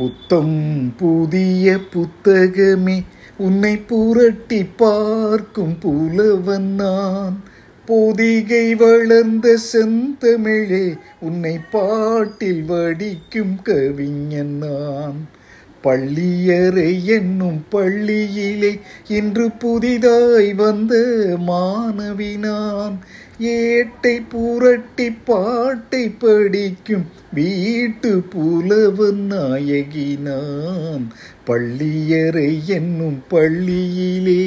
புத்தம் புதிய புத்தகமே உன்னை புரட்டி பார்க்கும் புலவன் நான். பொதிகை வளர்ந்த செந்தமிழே உன்னை பாட்டில் வடிக்கும் கவிஞன் நான். பள்ளியறை என்னும் பள்ளியிலே இன்று புதிதாய் வந்த மாணவி நான். ஏட்டை புரட்டி பாட்டை படிக்கும் வீட்டு புலவன் நாயகி நாம் பள்ளியறை என்னும் பள்ளியிலே.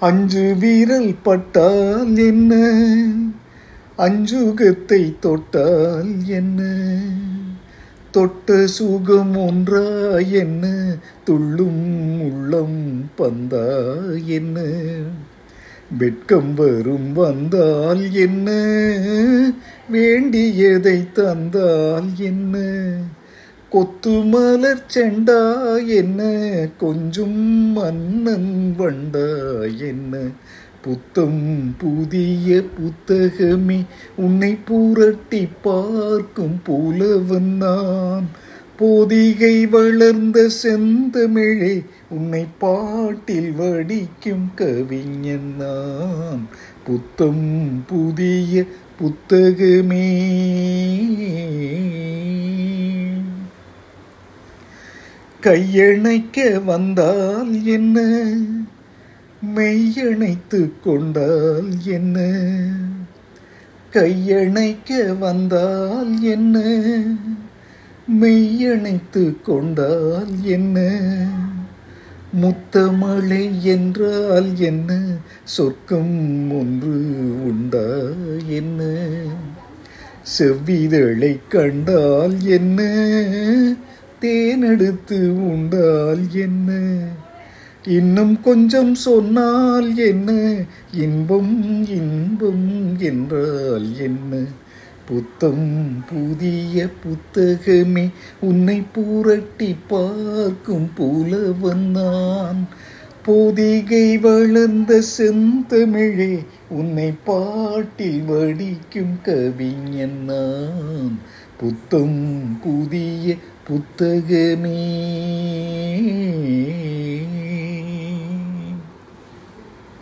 அஞ்சு வீரல் பட்டால் என்ன? அஞ்சுகத்தை தொட்டால் என்ன? தொட்ட சுகம் ஒன்றா என்ன? துள்ளும் உள்ளம் பந்தா என்ன? வெட்கம் வரும் வந்தால் என்ன? வேண்டியதை தந்தால் என்ன? கொத்து மலர் செண்டா என்ன? கொஞ்சம் மன்னன் வண்டா என்ன? புத்தம் புதிய புத்தகமே உன்னை புரட்டி பார்க்கும் புலவன் நான். போதிகை வளர்ந்த செந்தமிழே உன்னை பாட்டில் வடிக்கும் கவிஞன் நான். புத்தம் புதிய புத்தகமே. கையணைக்க வந்தால் என்ன? மெய்யணைத்து கொண்டால் என்ன? கையணைக்க வந்தால் என்ன? மெய்யணைத்து கொண்டால் என்ன? முத்தமழை என்றால் என்ன? சொர்க்கம் ஒன்று உண்டா என்ன? செவ்விதழை கண்டால் என்ன? தேனெடுத்து உண்டால் என்ன? இன்னும் கொஞ்சம் சொன்னால் என்ன? இன்பம் இன்பம் என்றால் என்ன? புத்தம் புதிய புத்தகமே உன்னை புரட்டி பார்க்கும் புலவன் நான். பொதிகை வளர்ந்த செந்தமிழே உன்னை பாட்டில் வடிக்கும் கவிஞன் நான். புத்தம் புதிய புத்தகமே.